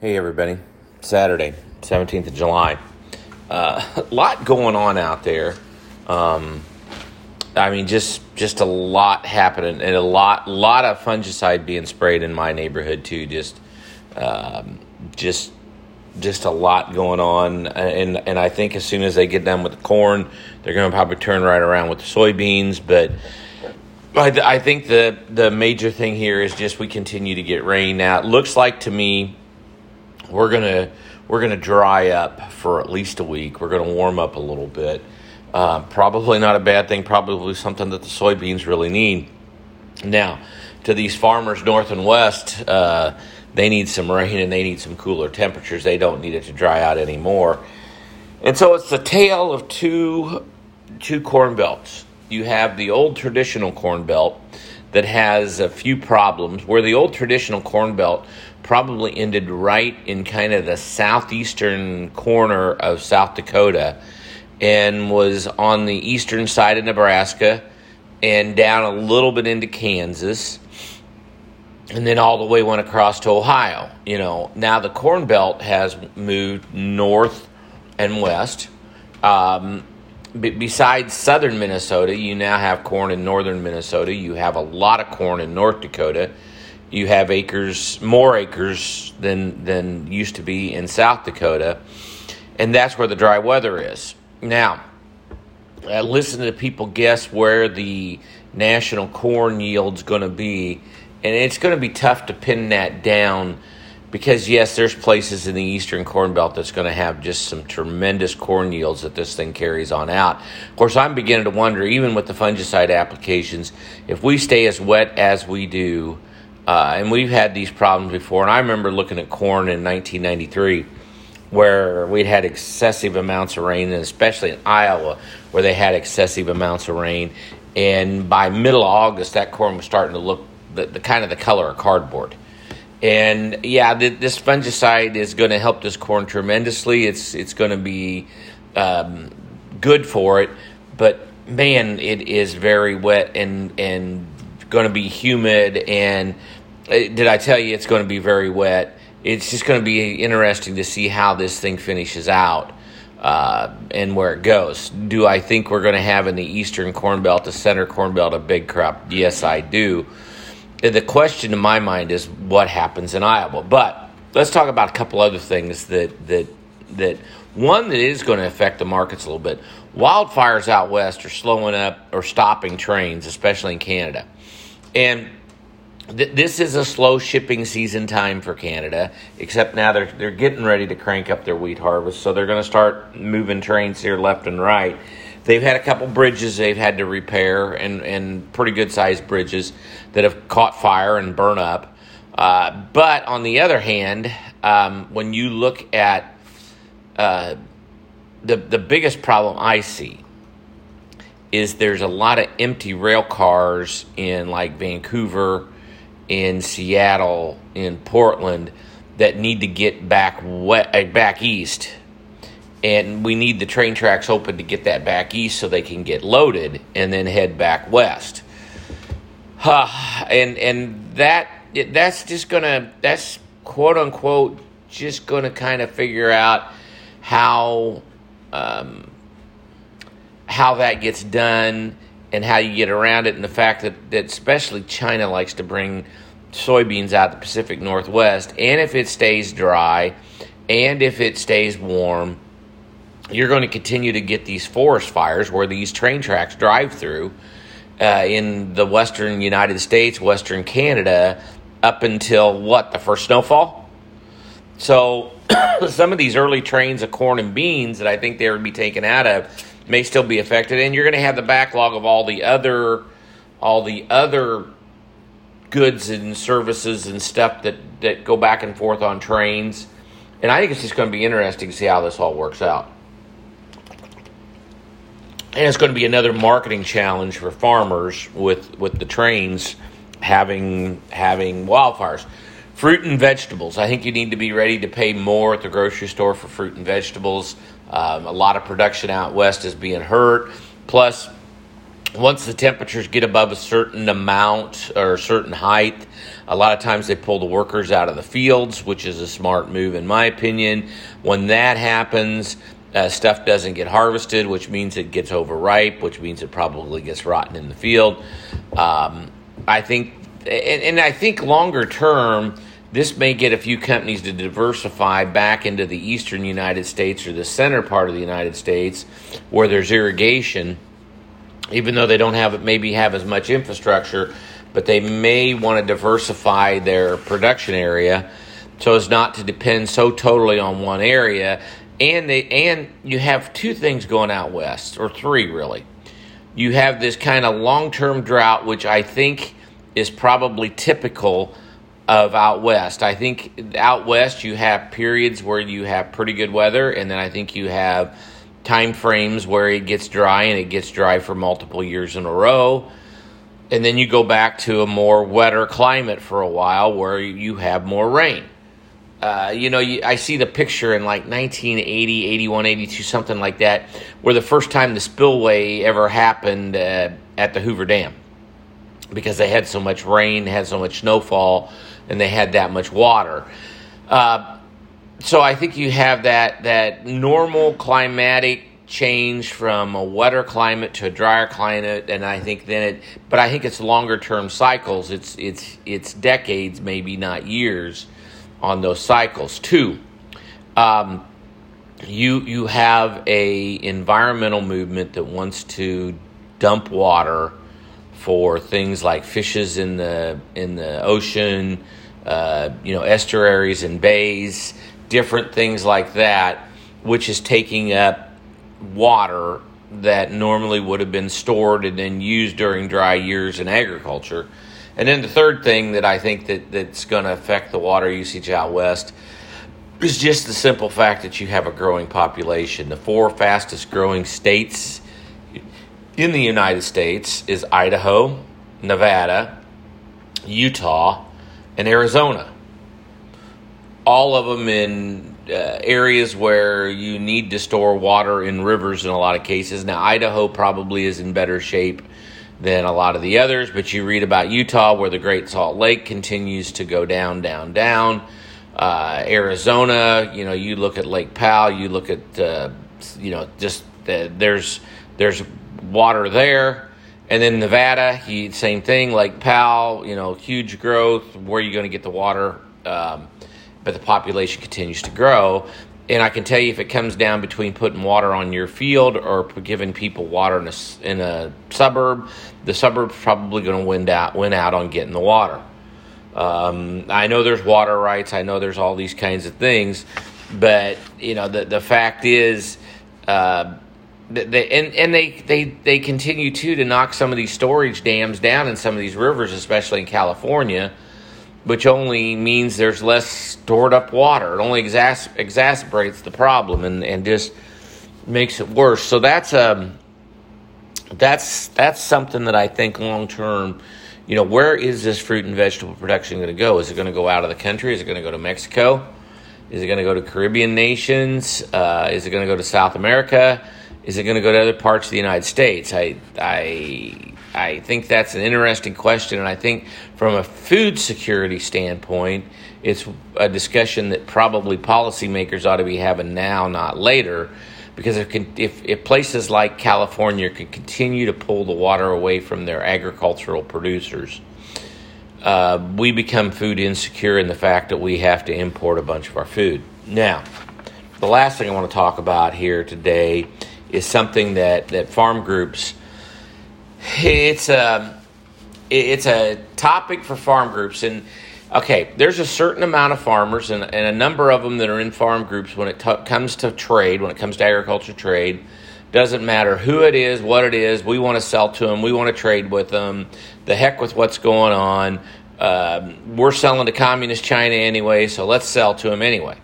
Hey, everybody. Saturday, 17th of July. Uh, a lot going on out there. Um, I mean, just just a lot happening, and a lot lot of fungicide being sprayed in my neighborhood too. Just um, just just a lot going on, and and I think as soon as they get done with the corn, they're going to probably turn right around with the soybeans. But I, I think the the major thing here is just we continue to get rain. Now it looks like to me we're gonna we're gonna dry up for at least a week. We're gonna warm up a little bit. Uh, probably not a bad thing. Probably something that the soybeans really need. Now, to these farmers north and west, uh, they need some rain and they need some cooler temperatures. They don't need it to dry out anymore. And so it's the tale of two two corn belts. You have the old traditional corn belt that has a few problems. Where the old traditional corn belt probably ended right in kind of the southeastern corner of South Dakota and was on the eastern side of Nebraska and down a little bit into Kansas and then all the way went across to Ohio. You know, now the Corn Belt has moved north and west. Um, b- besides southern Minnesota, you now have corn in northern Minnesota. You have a lot of corn in North Dakota you have acres, more acres than than used to be in South Dakota, and that's where the dry weather is. Now, uh, listen to people guess where the national corn yield's going to be, and it's going to be tough to pin that down because yes, there's places in the eastern corn belt that's going to have just some tremendous corn yields that this thing carries on out. Of course, I'm beginning to wonder, even with the fungicide applications, if we stay as wet as we do uh, and we've had these problems before. And I remember looking at corn in 1993 where we'd had excessive amounts of rain, and especially in Iowa where they had excessive amounts of rain. And by middle August, that corn was starting to look the, the kind of the color of cardboard. And yeah, this fungicide is going to help this corn tremendously. It's it's going to be um, good for it, but man, it is very wet and and going to be humid and did I tell you it's going to be very wet? It's just going to be interesting to see how this thing finishes out uh, and where it goes. Do I think we're going to have in the eastern corn belt, the center corn belt, a big crop? Yes, I do. The question in my mind is what happens in Iowa. But let's talk about a couple other things that that that one that is going to affect the markets a little bit. Wildfires out west are slowing up or stopping trains, especially in Canada, and th- this is a slow shipping season time for Canada, except now they're they're getting ready to crank up their wheat harvest, so they're going to start moving trains here left and right. They've had a couple bridges they've had to repair, and and pretty good sized bridges that have caught fire and burn up. Uh, but on the other hand, um, when you look at uh, the the biggest problem I see is there's a lot of empty rail cars in like Vancouver in Seattle, in Portland that need to get back wet, uh, back east, and we need the train tracks open to get that back east so they can get loaded and then head back west. Uh, and and that that's just gonna that's quote unquote just gonna kind of figure out how um, how that gets done and how you get around it, and the fact that, that especially China likes to bring soybeans out the Pacific Northwest, and if it stays dry, and if it stays warm, you're going to continue to get these forest fires where these train tracks drive through uh, in the western United States, western Canada, up until what, the first snowfall? So some of these early trains of corn and beans that I think they would be taken out of may still be affected, and you're going to have the backlog of all the other all the other goods and services and stuff that that go back and forth on trains. And I think it's just going to be interesting to see how this all works out. And it's going to be another marketing challenge for farmers with with the trains having having wildfires. Fruit and vegetables. I think you need to be ready to pay more at the grocery store for fruit and vegetables. Um, a lot of production out west is being hurt. Plus, once the temperatures get above a certain amount or a certain height, a lot of times they pull the workers out of the fields, which is a smart move in my opinion. When that happens, uh, stuff doesn't get harvested, which means it gets overripe, which means it probably gets rotten in the field. Um, I think, and, and I think longer term, this may get a few companies to diversify back into the eastern United States or the center part of the United States where there's irrigation, even though they don't have maybe have as much infrastructure, but they may want to diversify their production area so as not to depend so totally on one area. And they and you have two things going out west, or three really. You have this kind of long term drought, which I think is probably typical of out west. I think out west you have periods where you have pretty good weather, and then I think you have time frames where it gets dry and it gets dry for multiple years in a row. And then you go back to a more wetter climate for a while where you have more rain. Uh, you know, you, I see the picture in like 1980, 81, 82, something like that, where the first time the spillway ever happened uh, at the Hoover Dam because they had so much rain, had so much snowfall and they had that much water. Uh, so I think you have that that normal climatic change from a wetter climate to a drier climate, and I think then it. But I think it's longer term cycles. It's it's it's decades, maybe not years, on those cycles. too Um, you you have a environmental movement that wants to dump water for things like fishes in the in the ocean, uh, you know, estuaries and bays, different things like that, which is taking up water that normally would have been stored and then used during dry years in agriculture. And then the third thing that I think that, that's going to affect the water usage out west is just the simple fact that you have a growing population. The four fastest growing states in the United States is Idaho, Nevada, Utah, and Arizona. All of them in uh, areas where you need to store water in rivers in a lot of cases. Now, Idaho probably is in better shape than a lot of the others, but you read about Utah where the Great Salt Lake continues to go down, down, down. Uh, Arizona, you know, you look at Lake Powell, you look at, uh, you know, just the, there's there's water there. And then Nevada, he same thing. Lake Powell, you know, huge growth. Where are you going to get the water? Um, but the population continues to grow. And I can tell you, if it comes down between putting water on your field or giving people water in a, in a suburb, the suburb's probably going to win out win out on getting the water. Um, I know there's water rights. I know there's all these kinds of things, but you know the the fact is. Uh, they, and and they, they they continue too to knock some of these storage dams down in some of these rivers, especially in California, which only means there's less stored up water. It only exas- exacerbates the problem and, and just makes it worse. So that's um that's that's something that I think long term, you know, where is this fruit and vegetable production going to go? Is it going to go out of the country? Is it going to go to Mexico? Is it going to go to Caribbean nations? Uh, is it going to go to South America? Is it going to go to other parts of the United States? I, I, I think that's an interesting question, and I think from a food security standpoint, it's a discussion that probably policymakers ought to be having now, not later, because if, if, if places like California can continue to pull the water away from their agricultural producers, uh, we become food insecure in the fact that we have to import a bunch of our food. Now, the last thing I want to talk about here today is something that, that farm groups it's a it's a topic for farm groups. And okay there's a certain amount of farmers and, and a number of them that are in farm groups when it t- comes to trade when it comes to agriculture trade. Doesn't matter who it is what it is we want to sell to them we want to trade with them the heck with what's going on. Um, we're selling to communist china anyway so let's sell to them anyway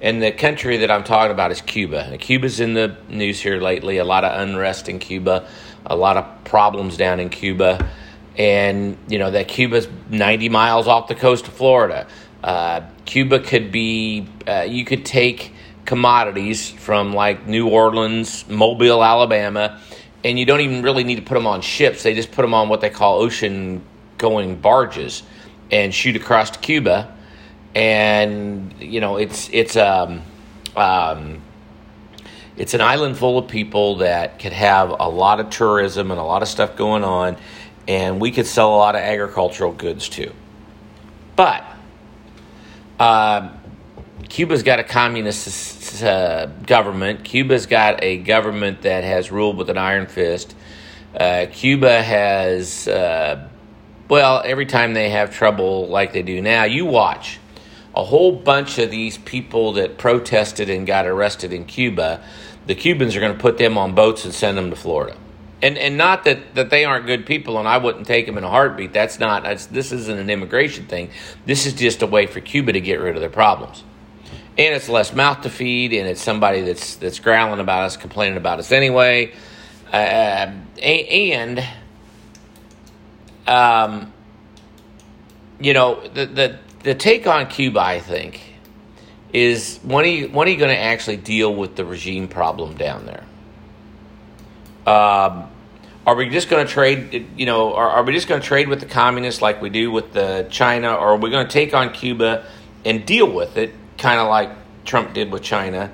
and the country that I'm talking about is Cuba. Cuba's in the news here lately. A lot of unrest in Cuba, a lot of problems down in Cuba, and you know that Cuba's 90 miles off the coast of Florida. Uh, Cuba could be. Uh, you could take commodities from like New Orleans, Mobile, Alabama, and you don't even really need to put them on ships. They just put them on what they call ocean going barges and shoot across to Cuba. And you know, it's it's um, um, it's an island full of people that could have a lot of tourism and a lot of stuff going on, and we could sell a lot of agricultural goods too. But uh, Cuba's got a communist uh, government. Cuba's got a government that has ruled with an iron fist. Uh, Cuba has, uh, well, every time they have trouble like they do now, you watch a whole bunch of these people that protested and got arrested in Cuba. The Cubans are going to put them on boats and send them to Florida. And and not that, that they aren't good people, and I wouldn't take them in a heartbeat. That's not. That's, this isn't an immigration thing. This is just a way for Cuba to get rid of their problems and it's less mouth to feed, and it's somebody that's that's growling about us, complaining about us anyway, uh, and um, you know the the the take on Cuba, I think, is when are you when are you going to actually deal with the regime problem down there? Um, are we just going to trade? You know, are, are we just going to trade with the communists like we do with the China, or are we going to take on Cuba and deal with it? kind of like Trump did with China.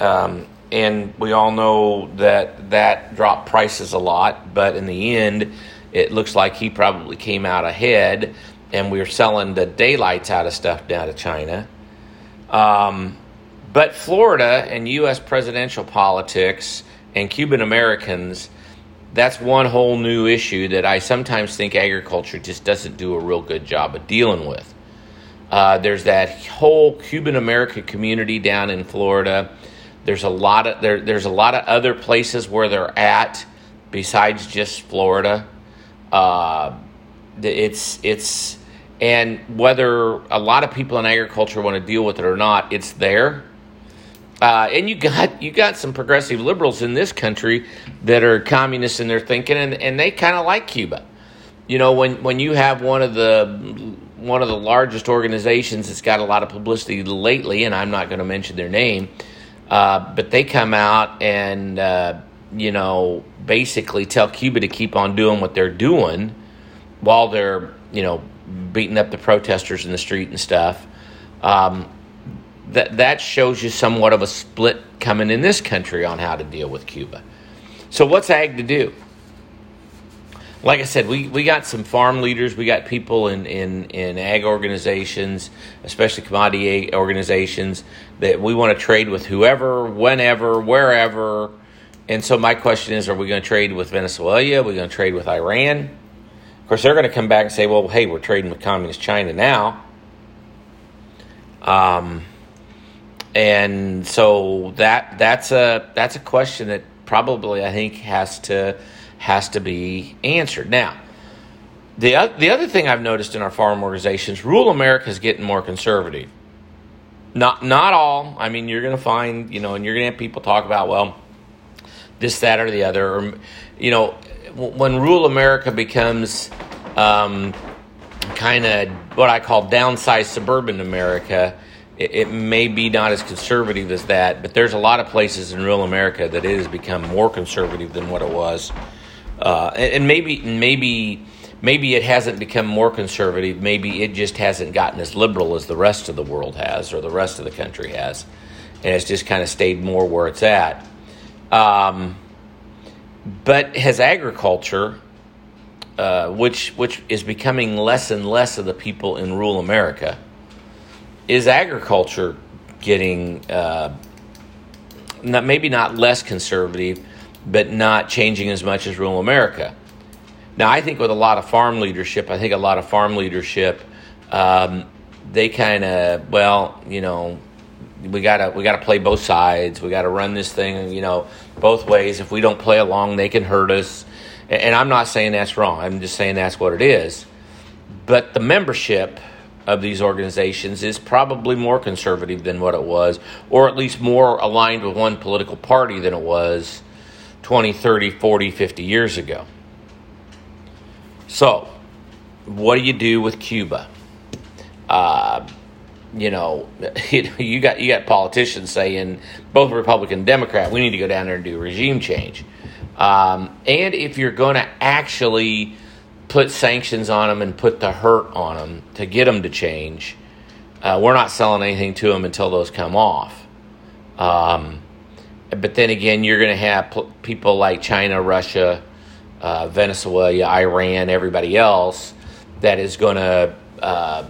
Um, and we all know that that dropped prices a lot, but in the end, it looks like he probably came out ahead, and we're selling the daylights out of stuff down to China. Um, but Florida and U.S. presidential politics and Cuban Americans, that's one whole new issue that I sometimes think agriculture just doesn't do a real good job of dealing with. Uh, there's that whole Cuban American community down in Florida. There's a lot of there, there's a lot of other places where they're at besides just Florida. Uh, it's it's and whether a lot of people in agriculture want to deal with it or not, it's there. Uh, and you got you got some progressive liberals in this country that are communists in their thinking, and, and they kind of like Cuba. You know, when when you have one of the one of the largest organizations that's got a lot of publicity lately, and I'm not going to mention their name, uh, but they come out and, uh, you know, basically tell Cuba to keep on doing what they're doing while they're, you know, beating up the protesters in the street and stuff. Um, that, that shows you somewhat of a split coming in this country on how to deal with Cuba. So, what's AG to do? like I said, we, we got some farm leaders, we got people in, in, in ag organizations, especially commodity organizations, that we want to trade with whoever, whenever, wherever. And so my question is, are we going to trade with Venezuela? Are we going to trade with Iran? Of course, they're going to come back and say, well, hey, we're trading with communist China now. Um, and so that that's a that's a question that probably I think has to has to be answered. Now, the, the other thing I've noticed in our farm organizations, rural America is getting more conservative. Not, not all. I mean, you're going to find, you know, and you're going to have people talk about, well, this, that, or the other. Or, you know, when rural America becomes um, kind of what I call downsized suburban America, it, it, may be not as conservative as that, but there's a lot of places in rural America that it has become more conservative than what it was uh, and, and maybe maybe maybe it hasn't become more conservative. Maybe it just hasn't gotten as liberal as the rest of the world has or the rest of the country has, and it's just kind of stayed more where it's at. Um, but has agriculture, uh, which which is becoming less and less of the people in rural America, is agriculture getting uh, not, maybe not less conservative, but not changing as much as rural America. Now, I think with a lot of farm leadership, I think a lot of farm leadership, um, they kind of, well, you know, we gotta we gotta play both sides. We gotta run this thing, you know, both ways. If we don't play along, they can hurt us. And I'm not saying that's wrong. I'm just saying that's what it is. But the membership of these organizations is probably more conservative than what it was, or at least more aligned with one political party than it was 20, 30, 40, 50 years ago. So, what do you do with Cuba? Uh, you know, you got you got politicians saying both Republican and Democrat, we need to go down there and do regime change. Um, and if you're going to actually put sanctions on them and put the hurt on them to get them to change, uh, we're not selling anything to them until those come off. Um, but then again, you're going to have p- people like China, Russia, uh, Venezuela, Iran, everybody else that is going to, uh,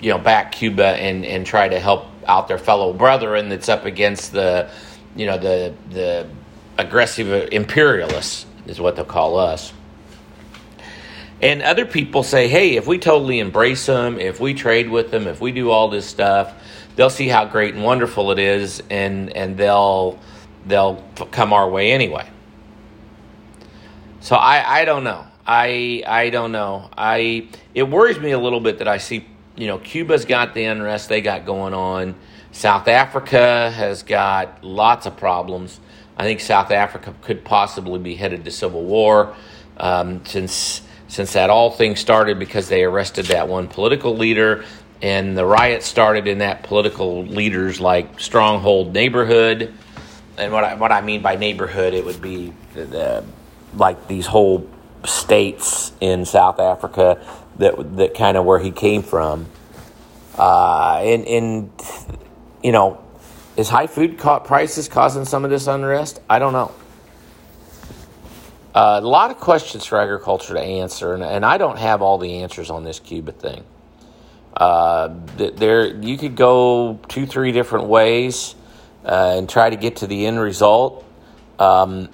you know, back Cuba and, and try to help out their fellow brethren that's up against the, you know, the the aggressive imperialists is what they'll call us. And other people say, hey, if we totally embrace them, if we trade with them, if we do all this stuff, they'll see how great and wonderful it is, and and they'll they'll come our way anyway. So I I don't know. I I don't know. I it worries me a little bit that I see you know Cuba's got the unrest they got going on. South Africa has got lots of problems. I think South Africa could possibly be headed to civil war um, since since that all thing started because they arrested that one political leader and the riot started in that political leader's like stronghold neighborhood. And what I, what I mean by neighborhood, it would be the, the, like these whole states in South Africa that that kind of where he came from. Uh, and and you know, is high food prices causing some of this unrest? I don't know. Uh, a lot of questions for agriculture to answer, and, and, I don't have all the answers on this Cuba thing. Uh, there, you could go two, three different ways uh, and try to get to the end result. Um,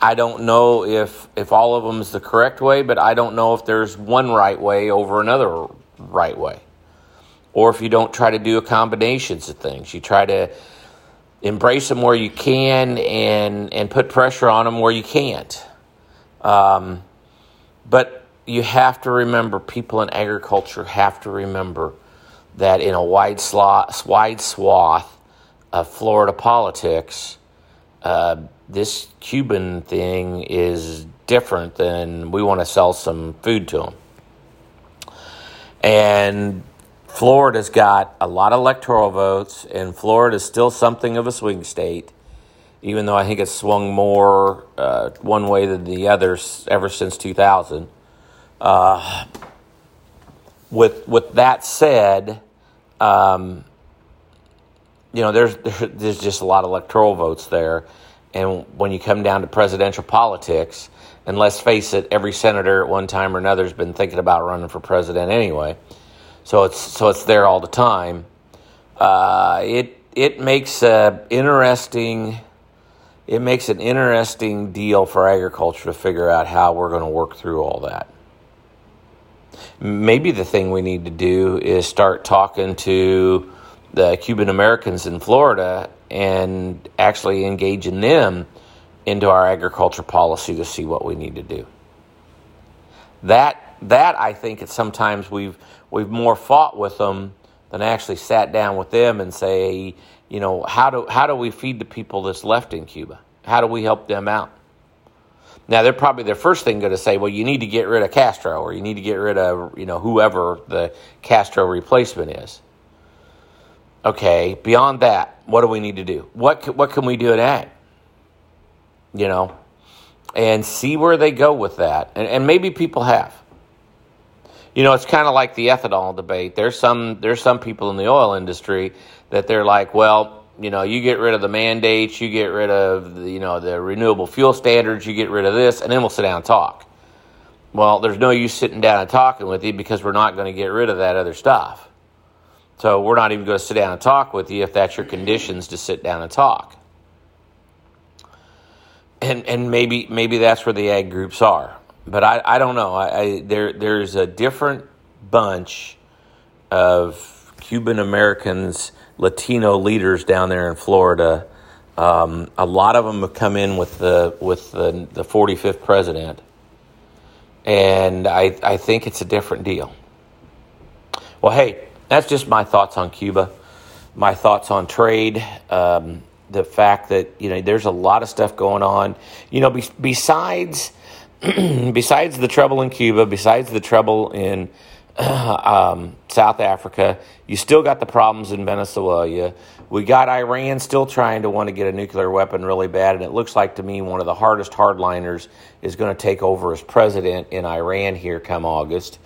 I don't know if if all of them is the correct way, but I don't know if there's one right way over another right way, or if you don't try to do a combinations of things. You try to embrace them where you can and and put pressure on them where you can't. Um, but you have to remember, people in agriculture have to remember that in a wide, slot, wide swath of Florida politics, uh, this Cuban thing is different than we want to sell some food to them. And Florida's got a lot of electoral votes, and Florida's still something of a swing state even though I think it's swung more uh, one way than the others ever since 2000. Uh, with with that said, um, you know, there's there's just a lot of electoral votes there, and when you come down to presidential politics, and let's face it, every senator at one time or another has been thinking about running for president anyway, so it's so it's there all the time. Uh, it it makes a interesting it makes an interesting deal for agriculture to figure out how we're going to work through all that. Maybe the thing we need to do is start talking to the Cuban Americans in Florida and actually engaging them into our agriculture policy to see what we need to do. That that I think it's sometimes we've we've more fought with them than actually sat down with them and say, you know, how do how do we feed the people that's left in Cuba? How do we help them out? Now they're probably their first thing going to say, well, you need to get rid of Castro, or you need to get rid of you know whoever the Castro replacement is. Okay, beyond that, what do we need to do? What what can we do ag? You know, and see where they go with that, and, and maybe people have. You know, it's kind of like the ethanol debate. There's some there's some people in the oil industry that they're like, well, you know, you get rid of the mandates, you get rid of the, you know the renewable fuel standards, you get rid of this, and then we'll sit down and talk. Well, there's no use sitting down and talking with you because we're not going to get rid of that other stuff. So we're not even going to sit down and talk with you if that's your conditions to sit down and talk. And and maybe maybe that's where the ag groups are, but I, I don't know. I, I there there's a different bunch of Cuban Americans Latino leaders down there in Florida. Um, a lot of them have come in with the with the, the 45th president, and I I think it's a different deal. Well, hey, that's just my thoughts on Cuba, my thoughts on trade. Um, the fact that you know there's a lot of stuff going on. You know, be, besides besides the trouble in Cuba, besides the trouble in um, South Africa. You still got the problems in Venezuela. We got Iran still trying to want to get a nuclear weapon really bad, and it looks like to me one of the hardest hardliners is going to take over as president in Iran here come August.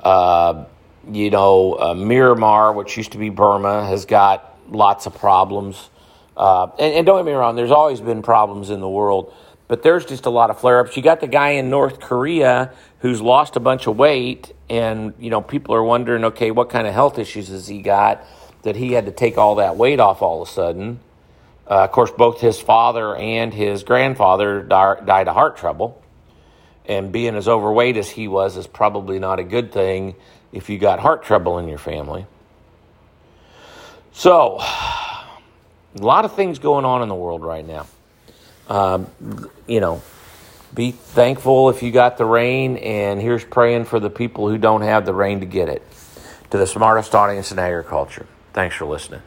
Uh, you know, uh, Myanmar, which used to be Burma, has got lots of problems. Uh, and, and, don't get me wrong, there's always been problems in the world, but there's just a lot of flare ups. You got the guy in North Korea who's lost a bunch of weight, and, you know, people are wondering, okay, what kind of health issues has he got that he had to take all that weight off all of a sudden? Uh, of course, both his father and his grandfather died of heart trouble. And being as overweight as he was is probably not a good thing if you got heart trouble in your family. So, a lot of things going on in the world right now. Um, you know, be thankful if you got the rain, and here's praying for the people who don't have the rain to get it. To the smartest audience in agriculture. Thanks for listening.